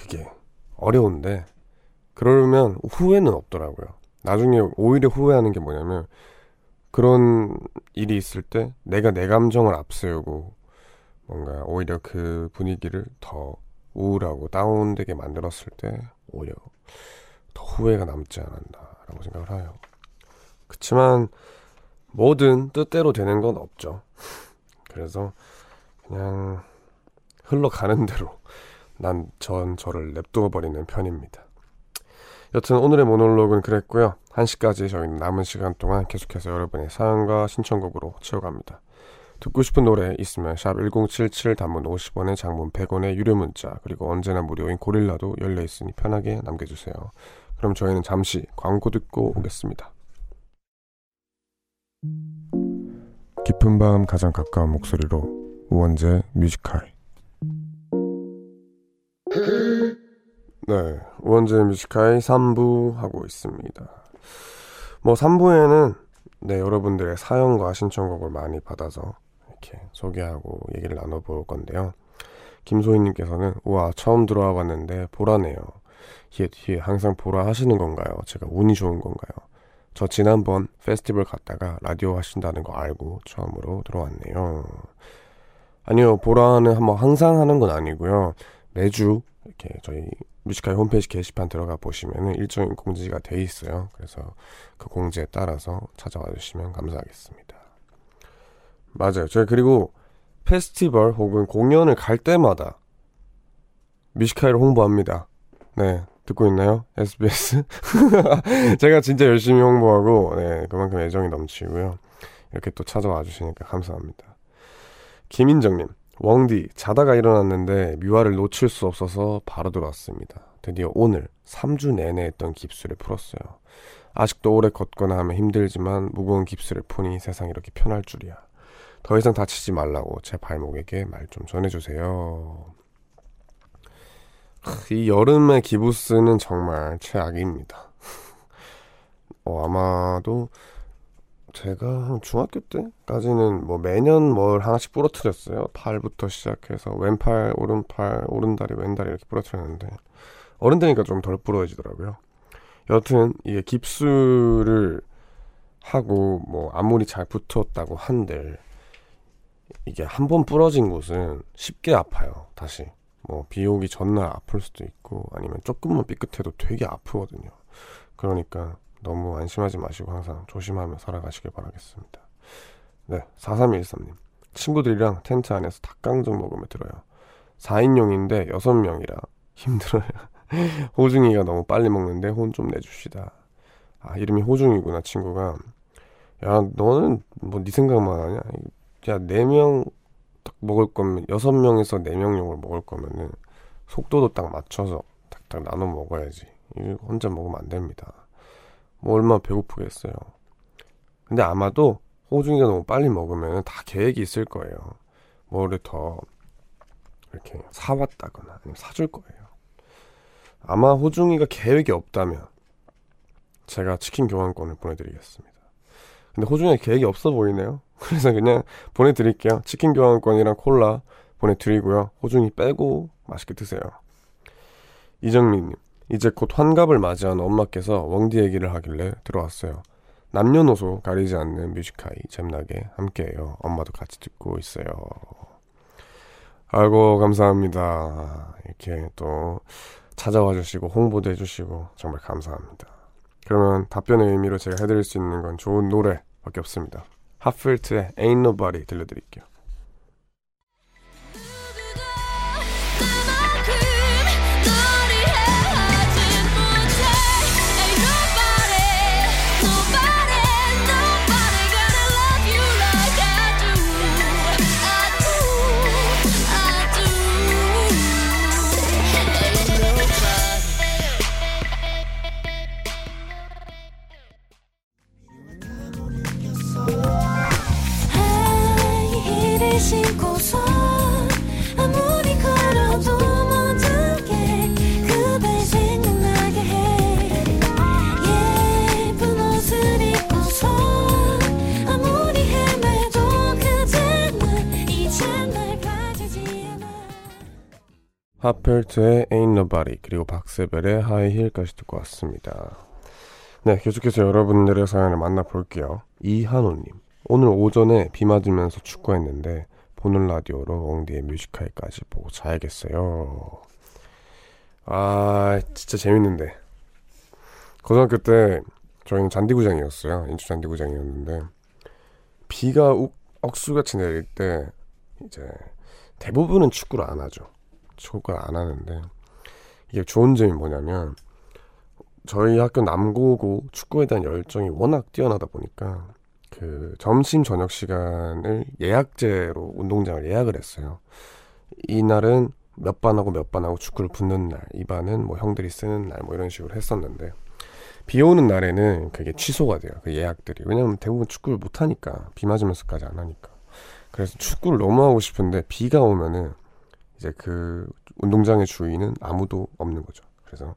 그게 어려운데 그러면 후회는 없더라고요. 나중에 오히려 후회하는 게 뭐냐면 그런 일이 있을 때 내가 내 감정을 앞세우고 뭔가 오히려 그 분위기를 더 우울하고 다운되게 만들었을 때 오히려 더 후회가 남지 않았나라고 생각을 해요. 그렇지만 뭐든 뜻대로 되는 건 없죠. 그래서 그냥 흘러가는 대로 난 전 저를 냅두어 버리는 편입니다. 여튼 오늘의 모놀로그는 그랬고요. 1시까지 저희는 남은 시간 동안 계속해서 여러분의 사연과 신청곡으로 채워갑니다. 듣고 싶은 노래 있으면 샵 1077 단문 50원에 장문 100원의 유료 문자 그리고 언제나 무료인 고릴라도 열려 있으니 편하게 남겨주세요. 그럼 저희는 잠시 광고 듣고 오겠습니다. 깊은 밤 가장 가까운 목소리로 우원재 Music High 네, 우원재 Music High 3부 하고 있습니다. 뭐 3부에는 네, 여러분들의 사연과 신청곡을 많이 받아서 이렇게 소개하고 얘기를 나눠볼 건데요. 김소희님께서는 우와 처음 들어와 봤는데 보라네요. 히읗 히읗 항상 보라 하시는 건가요? 제가 운이 좋은 건가요? 저 지난번 페스티벌 갔다가 라디오 하신다는 거 알고 처음으로 들어왔네요. 아니요 보라는 한번 항상 하는 건 아니고요. 매주 이렇게 저희 뮤지컬 홈페이지 게시판 들어가 보시면은 일정인 공지가 돼 있어요. 그래서 그 공지에 따라서 찾아와 주시면 감사하겠습니다. 맞아요. 제가 그리고 페스티벌 혹은 공연을 갈 때마다 뮤지컬을 홍보합니다. 네. 듣고 있나요? SBS? 제가 진짜 열심히 홍보하고, 네, 그만큼 애정이 넘치고요. 이렇게 또 찾아와 주시니까 감사합니다. 김인정님, 웡디, 자다가 일어났는데 뮤화를 놓칠 수 없어서 바로 들어왔습니다. 드디어 오늘 3주 내내 했던 깁스를 풀었어요. 아직도 오래 걷거나 하면 힘들지만 무거운 깁스를 푸니 세상이 이렇게 편할 줄이야. 더 이상 다치지 말라고 제 발목에게 말 좀 전해주세요. 이 여름의 기부스는 정말 최악입니다. 어, 아마도 제가 중학교 때까지는 뭐 매년 뭘 하나씩 부러뜨렸어요. 팔부터 시작해서 왼팔, 오른팔, 오른다리, 왼다리 이렇게 부러뜨렸는데 어른 되니까 좀 덜 부러지더라고요. 여튼 이게 깁스를 하고 뭐 아무리 잘 붙었다고 한들 이게 한 번 부러진 곳은 쉽게 아파요. 다시 뭐 비 오기 전날 아플 수도 있고 아니면 조금만 삐끗해도 되게 아프거든요. 그러니까 너무 안심하지 마시고 항상 조심하며 살아가시길 바라겠습니다. 네, 4313님. 친구들이랑 텐트 안에서 닭강정 먹으며 들어요. 4인용인데 6명이라 힘들어요. 호중이가 너무 빨리 먹는데 혼 좀 내줍시다. 아, 이름이 호중이구나, 친구가. 야, 너는 뭐 네 생각만 하냐? 야, 4명 딱 먹을 거면, 6명에서 4명용을 먹을 거면은 속도도 딱 맞춰서 딱딱 나눠 먹어야지. 혼자 먹으면 안 됩니다. 뭐 얼마나 배고프겠어요. 근데 아마도 호중이가 너무 빨리 먹으면 다 계획이 있을 거예요. 뭐를 더 이렇게 사왔다거나 아니면 사줄 거예요. 아마 호중이가 계획이 없다면 제가 치킨 교환권을 보내드리겠습니다. 근데 호중이가 계획이 없어 보이네요. 그래서 그냥 보내드릴게요. 치킨 교환권이랑 콜라 보내드리고요. 호중이 빼고 맛있게 드세요. 이정민님, 이제 곧 환갑을 맞이한 엄마께서 웡디 얘기를 하길래 들어왔어요. 남녀노소 가리지 않는 뮤지카이 잼나게 함께해요. 엄마도 같이 듣고 있어요. 아이고 감사합니다. 이렇게 또 찾아와 주시고 홍보도 해주시고 정말 감사합니다. 그러면 답변의 의미로 제가 해드릴 수 있는 건 좋은 노래밖에 없습니다. 핫필트의 Ain't Nobody 들려드릴게요. 핫필트의 Ain't Nobody 그리고 박세벨의 하이힐까지 듣고 왔습니다. 네, 계속해서 여러분들의 사연을 만나볼게요. 이한호님, 오늘 오전에 비 맞으면서 축구했는데 보는 라디오로 엉디의 뮤지컬까지 보고 자야겠어요. 아, 진짜 재밌는데. 고등학교 때 저희는 잔디구장이었어요. 인천 잔디구장이었는데 비가 욱, 억수같이 내릴 때 이제 대부분은 축구를 안 하죠. 축구를 안 하는데 이게 좋은 점이 뭐냐면 저희 학교 남고고 축구에 대한 열정이 워낙 뛰어나다 보니까 그 점심 저녁 시간을 예약제로 운동장을 예약을 했어요. 이날은 몇 반하고 몇 반하고 축구를 붙는 날, 이 반은 뭐 형들이 쓰는 날, 뭐 이런 식으로 했었는데 비 오는 날에는 그게 취소가 돼요. 그 예약들이 왜냐면 대부분 축구를 못 하니까 비 맞으면서까지 안 하니까 그래서 축구를 너무 하고 싶은데 비가 오면은 이제 그 운동장의 주인은 아무도 없는 거죠. 그래서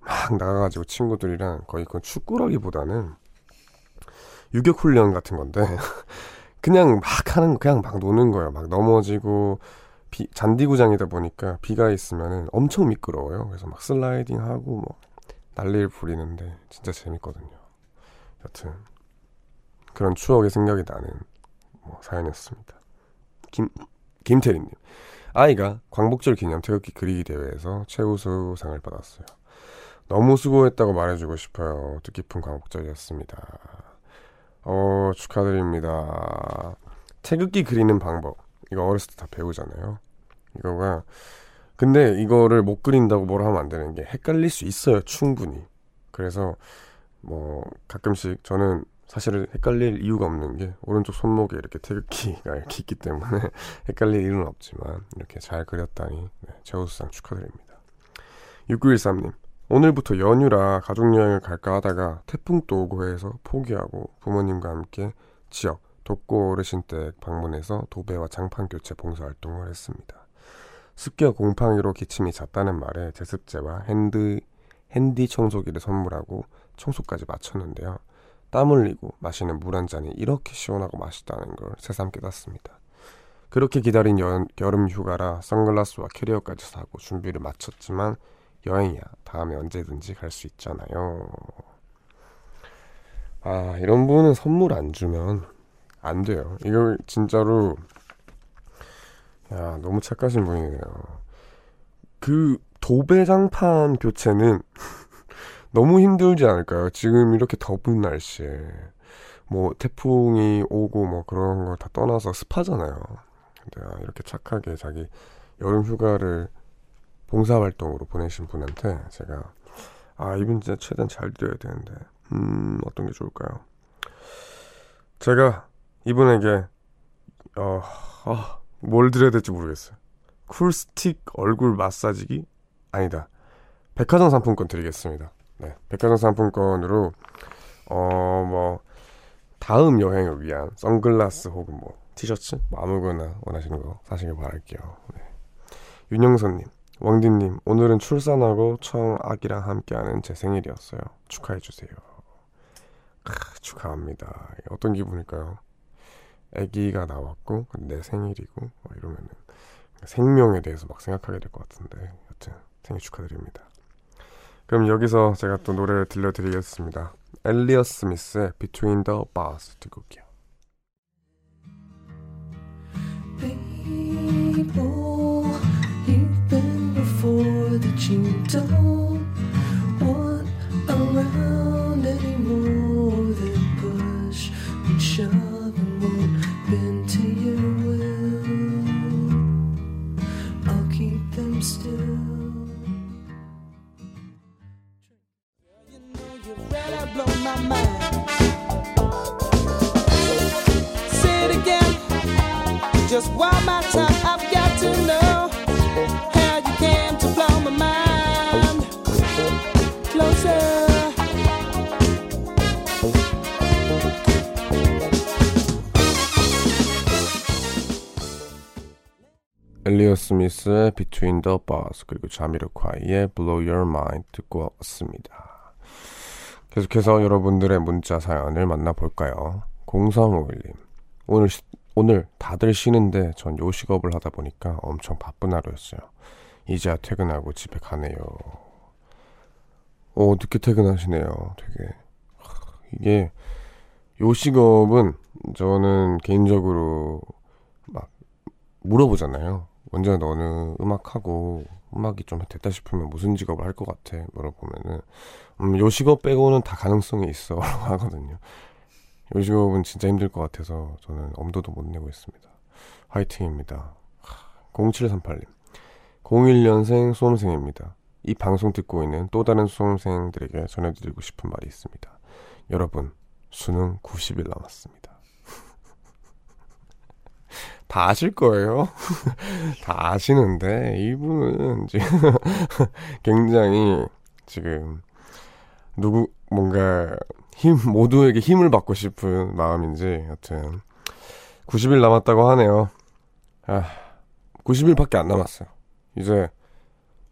막 나가가지고 친구들이랑 거의 그 축구라기보다는 유격 훈련 같은 건데 그냥 막 하는 그냥 막 노는 거예요. 막 넘어지고 비, 잔디구장이다 보니까 비가 있으면은 엄청 미끄러워요. 그래서 막 슬라이딩 하고 뭐 난리를 부리는데 진짜 재밌거든요. 여튼 그런 추억의 생각이 나는 뭐 사연이었습니다. 김 김태리님 아이가 광복절 기념 태극기 그리기 대회에서 최우수상을 받았어요. 너무 수고했다고 말해주고 싶어요. 뜻깊은 광복절이었습니다. 어, 축하드립니다. 태극기 그리는 방법. 이거 어렸을 때 다 배우잖아요. 이거가, 근데 이거를 못 그린다고 뭐라 하면 안 되는 게 헷갈릴 수 있어요. 충분히. 그래서, 뭐, 가끔씩 저는 사실 헷갈릴 이유가 없는 게 오른쪽 손목에 이렇게 태극기가 이렇게 있기 때문에 헷갈릴 일은 없지만 이렇게 잘 그렸다니 네, 최우수상 축하드립니다. 6913님 오늘부터 연휴라 가족여행을 갈까 하다가 태풍도 오고 해서 포기하고 부모님과 함께 지역 독거 어르신 댁 방문해서 도배와 장판 교체 봉사 활동을 했습니다. 습기와 곰팡이로 기침이 잦다는 말에 제습제와 핸드, 핸디 청소기를 선물하고 청소까지 마쳤는데요. 땀 흘리고 마시는 물 한 잔이 이렇게 시원하고 맛있다는 걸 새삼 깨닫습니다. 그렇게 기다린 여, 여름 휴가라 선글라스와 캐리어까지 사고 준비를 마쳤지만 여행이야 다음에 언제든지 갈 수 있잖아요. 아 이런 분은 선물 안 주면 안 돼요. 이걸 진짜로 야 너무 착하신 분이네요. 그 도배장판 교체는 너무 힘들지 않을까요? 지금 이렇게 더운 날씨에 뭐 태풍이 오고 뭐 그런 거다 떠나서 습하잖아요. 근데 아, 이렇게 착하게 자기 여름 휴가를 봉사활동으로 보내신 분한테 제가 아 이분 진짜 최대한 잘 드려야 되는데 음 어떤 게 좋을까요? 제가 이분에게 어, 아, 뭘 드려야 될지 모르겠어요. 쿨스틱 얼굴 마사지기 아니다. 백화점 상품권 드리겠습니다. 네, 백화점 상품권으로 어 뭐 다음 여행을 위한 선글라스 혹은 뭐 티셔츠 뭐 아무거나 원하시는 거 사시길 바랄게요. 네. 윤영선님, 왕디님 오늘은 출산하고 처음 아기랑 함께하는 제 생일이었어요. 축하해 주세요. 크, 축하합니다. 어떤 기분일까요? 아기가 나왔고 내 생일이고 뭐 이러면은 생명에 대해서 막 생각하게 될 것 같은데 여튼 생일 축하드립니다. 그럼 여기서 제가 또 노래를 들려드리겠습니다. 엘리어 스미스의 Between the Bars 듣고 올게요. Don't Between the Bars 그리고 자미르콰이의 Blow Your Mind 듣고 왔습니다. 계속해서 여러분들의 문자 사연을 만나볼까요? 0351님 오늘 시- 오늘 다들 쉬는데 전 요식업을 하다 보니까 엄청 바쁜 하루였어요. 이제야 퇴근하고 집에 가네요. 오 늦게 퇴근하시네요. 되게 하, 이게 요식업은 저는 개인적으로 막 물어보잖아요. 먼저 너는 음악하고 음악이 좀 됐다 싶으면 무슨 직업을 할 것 같아? 물어보면은 음, 요 직업 빼고는 다 가능성이 있어 하거든요. 요 직업은 진짜 힘들 것 같아서 저는 엄두도 못 내고 있습니다. 화이팅입니다. 0738님 01년생 수험생입니다. 이 방송 듣고 있는 또 다른 수험생들에게 전해드리고 싶은 말이 있습니다. 여러분 수능 90일 남았습니다. 다 아실 거예요. 다 아시는데 이분은 지금 굉장히 지금 누구 뭔가 힘 모두에게 힘을 받고 싶은 마음인지 여튼 90일 남았다고 하네요. 아, 90일밖에 안 남았어요. 이제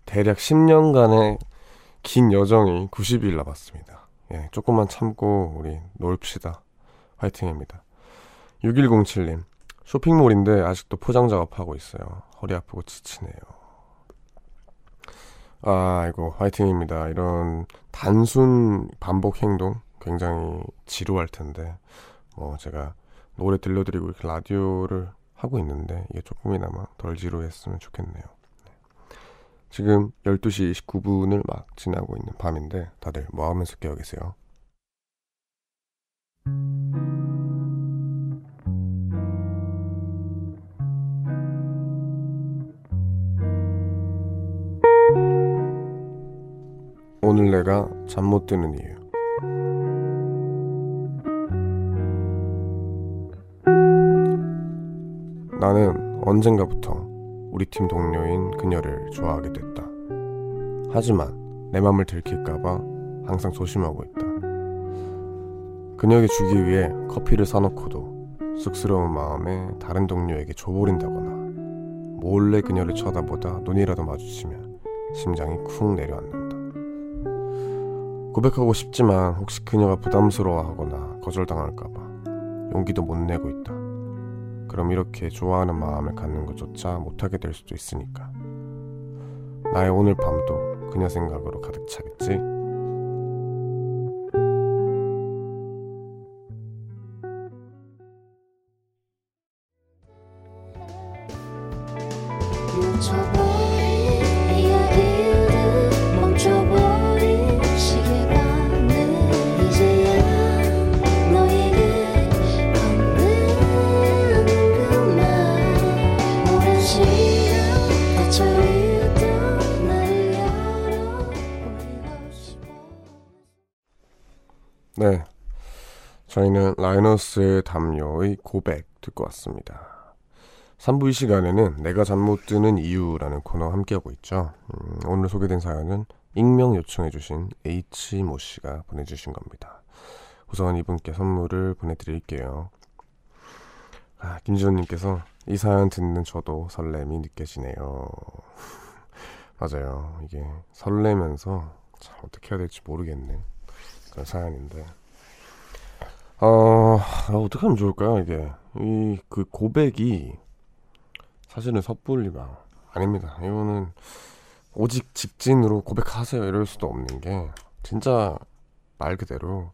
대략 10년간의 긴 여정이 90일 남았습니다. 예, 조금만 참고 우리 놀읍시다. 화이팅입니다. 6107님 쇼핑몰인데 아직도 포장 작업하고 있어요. 허리 아프고 지치네요. 아, 이거 화이팅입니다. 이런 단순 반복 행동 굉장히 지루할 텐데, 뭐 제가 노래 들려드리고 이렇게 라디오를 하고 있는데 이게 조금이나마 덜 지루했으면 좋겠네요. 네. 지금 12시 29분을 막 지나고 있는 밤인데 다들 뭐 하면서 깨어 계세요? 오늘 내가 잠 못 드는 이유. 나는 언젠가부터 우리 팀 동료인 그녀를 좋아하게 됐다. 하지만 내 맘을 들킬까봐 항상 조심하고 있다. 그녀에게 주기 위해 커피를 사놓고도 쑥스러운 마음에 다른 동료에게 줘버린다거나 몰래 그녀를 쳐다보다 눈이라도 마주치면 심장이 쿵 내려앉는다. 고백하고 싶지만 혹시 그녀가 부담스러워하거나 거절당할까봐 용기도 못 내고 있다. 그럼 이렇게 좋아하는 마음을 갖는 것조차 못하게 될 수도 있으니까. 나의 오늘 밤도 그녀 생각으로 가득 차겠지? 왔습니다. 3부 이 시간에는 내가 잠 못 드는 이유라는 코너 함께하고 있죠. 음, 오늘 소개된 사연은 익명 요청해주신 H모 씨가 보내주신 겁니다. 우선 이분께 선물을 보내드릴게요. 아, 김지현님께서 이 사연 듣는 저도 설렘이 느껴지네요. 맞아요. 이게 설레면서 참 어떻게 해야 될지 모르겠네. 그런 사연인데. 어, 아, 어떻게 하면 좋을까요, 이게? 이, 그 고백이 사실은 섣불리 막, 아닙니다. 이거는 오직 직진으로 고백하세요 이럴 수도 없는 게, 진짜 말 그대로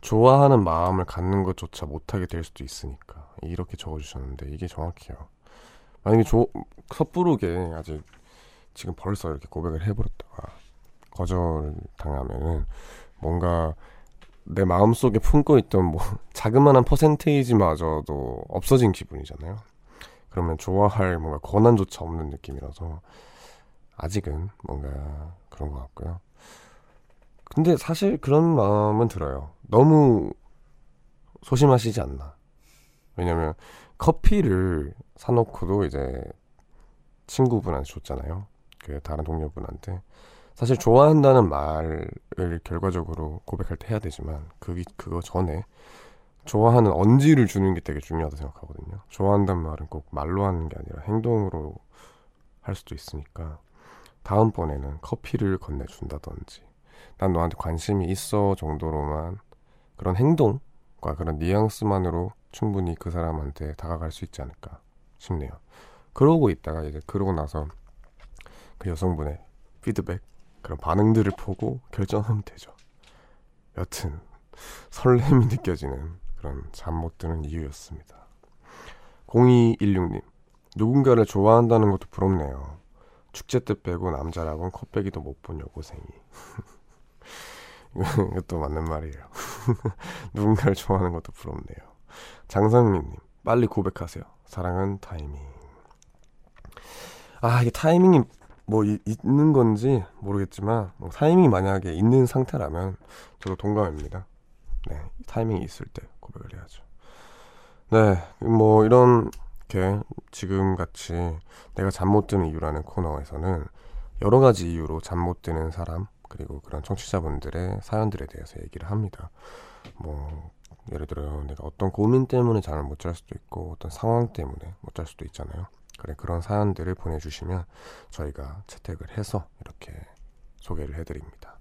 좋아하는 마음을 갖는 것조차 못하게 될 수도 있으니까. 이렇게 적어주셨는데, 이게 정확해요. 만약에 조, 섣부르게 아직 지금 벌써 이렇게 고백을 해버렸다가 거절 당하면은 뭔가 내 마음속에 품고 있던 뭐 자그마한 퍼센테이지마저도 없어진 기분이잖아요. 그러면 좋아할 뭔가 권한조차 없는 느낌이라서 아직은 뭔가 그런 것 같고요. 근데 사실 그런 마음은 들어요. 너무 소심하시지 않나. 왜냐면 커피를 사놓고도 이제 친구분한테 줬잖아요. 그 다른 동료분한테. 사실 좋아한다는 말을 결과적으로 고백할 때 해야 되지만 그 그거 전에 좋아하는 언지를 주는 게 되게 중요하다 생각하거든요. 좋아한다는 말은 꼭 말로 하는 게 아니라 행동으로 할 수도 있으니까 다음번에는 커피를 건네준다든지 난 너한테 관심이 있어 정도로만 그런 행동과 그런 뉘앙스만으로 충분히 그 사람한테 다가갈 수 있지 않을까 싶네요. 그러고 있다가 이제 그러고 나서 그 여성분의 피드백 그런 반응들을 보고 결정하면 되죠. 여튼 설렘이 느껴지는 그런 잠 못 드는 이유였습니다. 0216님 누군가를 좋아한다는 것도 부럽네요. 축제 때 빼고 남자라고는 컵배기도 못 본 여고생이. 이것도 맞는 말이에요. 누군가를 좋아하는 것도 부럽네요. 장성민님, 빨리 고백하세요. 사랑은 타이밍. 아, 이게 타이밍이 뭐 이, 있는 건지 모르겠지만, 뭐 타이밍이 만약에 있는 상태라면 저도 동감입니다. 네, 타이밍이 있을 때 고백을 해야죠. 네, 뭐 이런 게 지금 같이 내가 잠 못 드는 이유라는 코너에서는 여러 가지 이유로 잠 못 드는 사람 그리고 그런 청취자분들의 사연들에 대해서 얘기를 합니다. 뭐 예를 들어 내가 어떤 고민 때문에 잠을 못 잘 수도 있고 어떤 상황 때문에 못 잘 수도 있잖아요. 그래 그런 사연들을 보내주시면 저희가 채택을 해서 이렇게 소개를 해드립니다.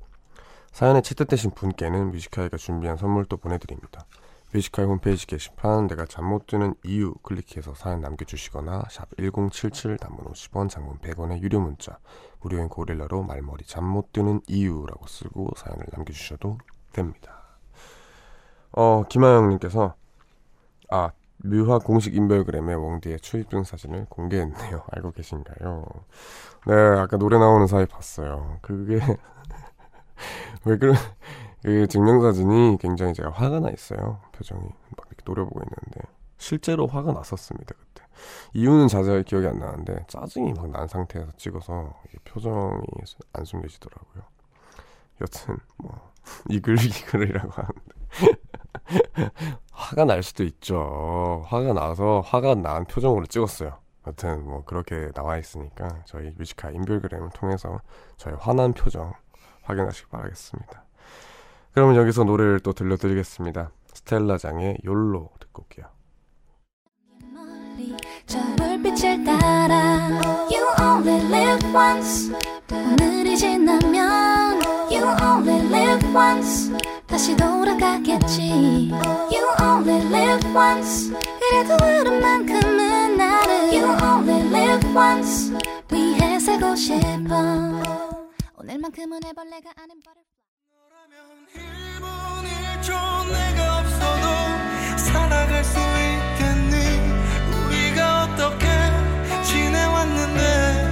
사연에 채택되신 분께는 뮤지카이가 준비한 선물도 보내드립니다. 뮤지카이 홈페이지 게시판 내가 잠 못 드는 이유 클릭해서 사연 남겨주시거나 샵 1077 단문 50원 장문 100원의 유료 문자 무료인 고릴라로 말머리 잠 못 드는 이유라고 쓰고 사연을 남겨주셔도 됩니다. 어 김하영님께서 아 뮤화 공식 인별그램에 웡디의 출입증 사진을 공개했네요. 알고 계신가요? 네 아까 노래 나오는 사이 봤어요. 그게 왜 그런 그 증명사진이 굉장히 제가 화가 나 있어요. 표정이 막 이렇게 노려보고 있는데 실제로 화가 났었습니다 그때. 이유는 자세히 기억이 안 나는데 짜증이 막 난 상태에서 찍어서 표정이 안 숨겨지더라고요. 여튼 뭐 이글 이글이라고 하는데 화가 날 수도 있죠. 화가 나서 화가 난 표정으로 찍었어요. 여튼 뭐 그렇게 나와 있으니까 저희 뮤지카 인별그램을 통해서 저의 화난 표정 확인하시기 바라겠습니다. 그러면 여기서 노래를 또 들려드리겠습니다. 스텔라장의 욜로 듣고 올게요. 다시 돌아가겠지. You only live once. 그래도 하루만큼은 나를 You only live once. 위해 살고 싶어. 오늘만큼은 해볼래가 아는 butterfly 1분 1초 내가 없어도 살아갈 수 있겠니? 우리가 어떻게 지내왔는데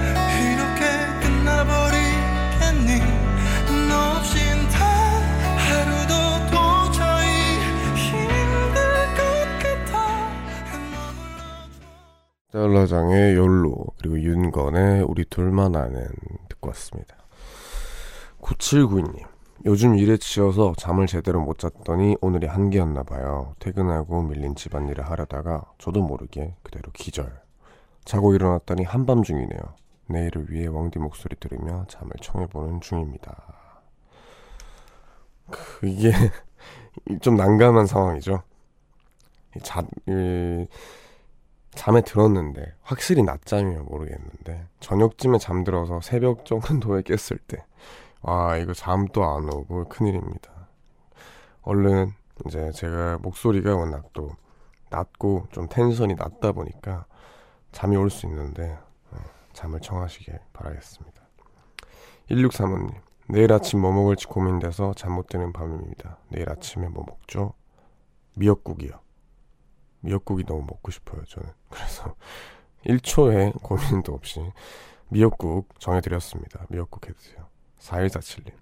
스텔라장의 욜로 그리고 윤건의 우리 둘만 아는 듣고 왔습니다. 9792님 요즘 일에 치여서 잠을 제대로 못 잤더니 오늘이 한계였나 봐요. 퇴근하고 밀린 집안일을 하려다가 저도 모르게 그대로 기절. 자고 일어났더니 한밤중이네요. 내일을 위해 왕디 목소리 들으며 잠을 청해보는 중입니다. 그, 이게 좀 난감한 상황이죠. 이 자, 이, 잠에 들었는데 확실히 낮잠이면 모르겠는데 저녁쯤에 잠들어서 새벽 정도에 깼을 때 아, 이거 잠도 안 오고 큰일입니다. 얼른 이제 제가 목소리가 워낙 또 낮고 좀 텐션이 낮다 보니까 잠이 올 수 있는데 어, 잠을 청하시길 바라겠습니다. 1635님, 내일 아침 뭐 먹을지 고민돼서 잠 못 드는 밤입니다. 내일 아침에 뭐 먹죠? 미역국이요. 미역국이 너무 먹고 싶어요, 저는. 그래서 1초의 고민도 없이 미역국 정해드렸습니다. 미역국 해드세요. 4147님.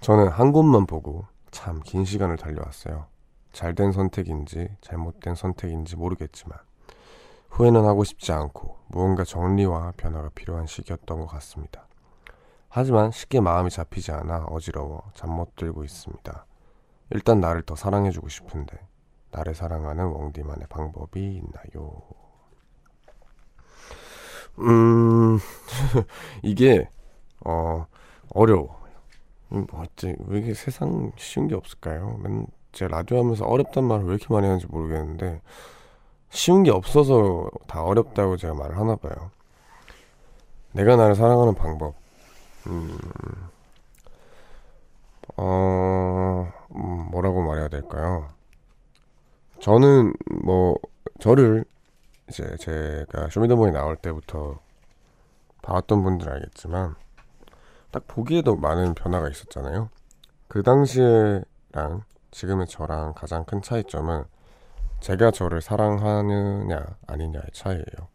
저는 한 곳만 보고 참 긴 시간을 달려왔어요. 잘된 선택인지 잘못된 선택인지 모르겠지만 후회는 하고 싶지 않고 무언가 정리와 변화가 필요한 시기였던 것 같습니다. 하지만 쉽게 마음이 잡히지 않아 어지러워 잠 못 들고 있습니다. 일단 나를 더 사랑해주고 싶은데 나를 사랑하는 웡디만의 방법이 있나요? 음 이게 어 어려워. 음, 뭐 어째 왜 이렇게 세상 쉬운 게 없을까요? 맨 제가 라디오 하면서 어렵단 말을 왜 이렇게 많이 하는지 모르겠는데 쉬운 게 없어서 다 어렵다고 제가 말을 하나 봐요. 내가 나를 사랑하는 방법. 음, 어, 음, 뭐라고 말해야 될까요? 저는 뭐 저를 이제 제가 쇼미더머니 나올 때부터 봐왔던 분들 알겠지만 딱 보기에도 많은 변화가 있었잖아요. 그 당시에랑 지금의 저랑 가장 큰 차이점은 제가 저를 사랑하느냐 아니냐의 차이예요.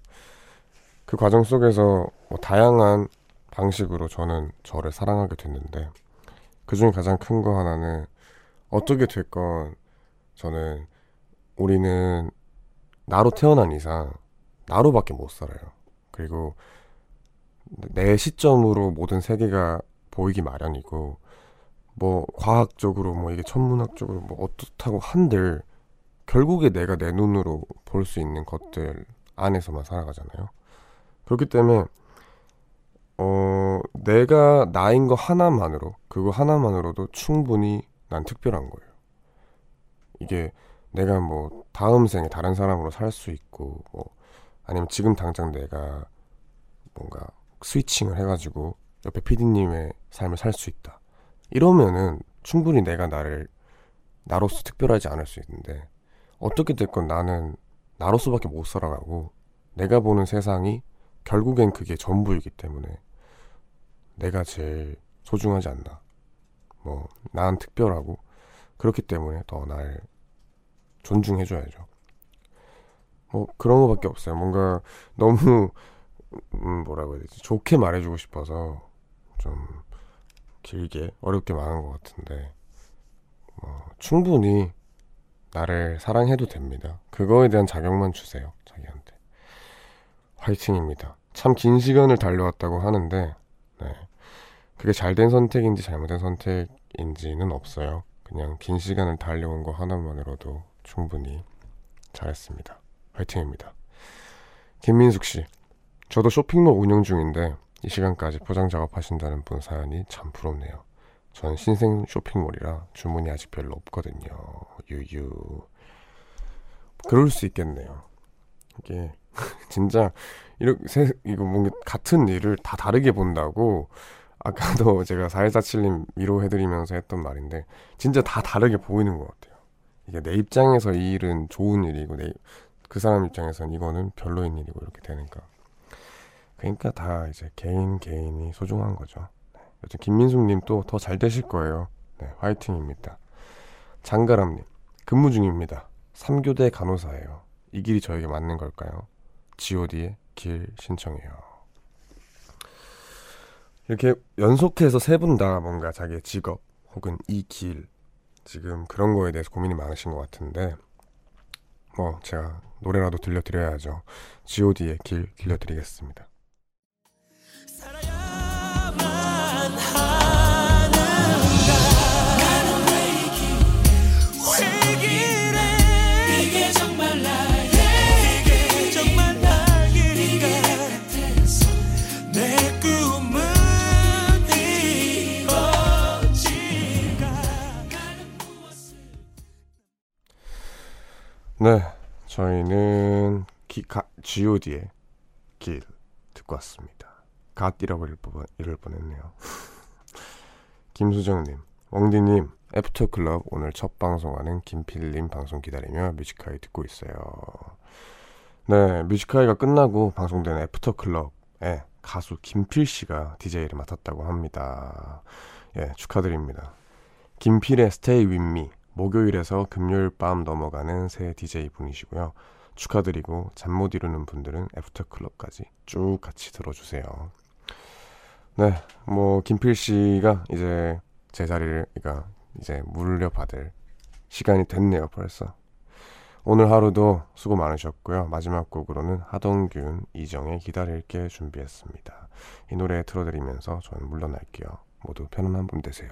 그 과정 속에서 뭐 다양한 방식으로 저는 저를 사랑하게 됐는데 그 중에 가장 큰 거 하나는 어떻게 됐건 저는 우리는 나로 태어난 이상 나로밖에 못 살아요. 그리고 내 시점으로 모든 세계가 보이기 마련이고 뭐 과학적으로 뭐 이게 천문학적으로 뭐 어떻다고 한들 결국에 내가 내 눈으로 볼 수 있는 것들 안에서만 살아가잖아요. 그렇기 때문에 어 내가 나인 거 하나만으로 그거 하나만으로도 충분히 난 특별한 거예요. 이게 내가 뭐 다음 생에 다른 사람으로 살 수 있고 뭐 아니면 지금 당장 내가 뭔가 스위칭을 해가지고 옆에 피디님의 삶을 살 수 있다. 이러면은 충분히 내가 나를 나로서 특별하지 않을 수 있는데 어떻게 됐건 나는 나로서밖에 못 살아가고 내가 보는 세상이 결국엔 그게 전부이기 때문에 내가 제일 소중하지 않나. 뭐, 난 특별하고, 그렇기 때문에 더 날 존중해줘야죠. 뭐, 그런 거밖에 없어요. 뭔가 너무, 음, 뭐라고 해야 되지? 좋게 말해주고 싶어서 좀 길게, 어렵게 말한 것 같은데, 뭐, 충분히 나를 사랑해도 됩니다. 그거에 대한 자격만 주세요. 자기한테. 화이팅입니다. 참 긴 시간을 달려왔다고 하는데, 네. 그게 잘된 선택인지 잘못된 선택인지는 없어요. 그냥 긴 시간을 달려온 거 하나만으로도 충분히 잘했습니다. 화이팅입니다. 김민숙 씨, 저도 쇼핑몰 운영 중인데 이 시간까지 포장 작업하신다는 분 사연이 참 부럽네요. 전 신생 쇼핑몰이라 주문이 아직 별로 없거든요. 유유. 그럴 수 있겠네요. 이게 진짜 이렇게 세, 이거 뭔가 같은 일을 다 다르게 본다고 아까도 제가 4147님 위로해드리면서 했던 말인데 진짜 다 다르게 보이는 것 같아요. 이게 내 입장에서 이 일은 좋은 일이고 내, 그 사람 입장에서는 이거는 별로인 일이고 이렇게 되니까 그러니까 다 이제 개인 개인이 소중한 거죠. 네. 여튼 김민숙님도 더잘 되실 거예요. 네, 화이팅입니다. 장가람님 근무 중입니다. 3교대 간호사예요. 이 길이 저에게 맞는 걸까요? god의 길 신청해요. 이렇게 연속해서 세 분 다 뭔가 자기의 직업 혹은 이 길 지금 그런 거에 대해서 고민이 많으신 것 같은데 뭐 제가 노래라도 들려드려야죠. god의 길 들려드리겠습니다. god의 길 듣고 왔습니다. God이라고 이럴, 뻔, 이럴 뻔했네요. 김수정님, 왕디님, After Club 오늘 첫 방송하는 김필님 방송 기다리며 Music High 듣고 있어요. 네, Music High가 끝나고 방송된 After Club에 가수 김필 씨가 DJ를 맡았다고 합니다. 예, 축하드립니다. 김필의 With Me 목요일에서 금요일 밤 넘어가는 새 DJ 분이시고요. 축하드리고 잠 못 이루는 분들은 애프터클럽까지 쭉 같이 들어주세요. 네, 뭐 김필 씨가 이제 제 자리를 그러니까 이제 물려받을 시간이 됐네요, 벌써. 오늘 하루도 수고 많으셨고요. 마지막 곡으로는 하동균, 이정의 기다릴게 준비했습니다. 이 노래 틀어드리면서 저는 물러날게요. 모두 편안한 밤 되세요.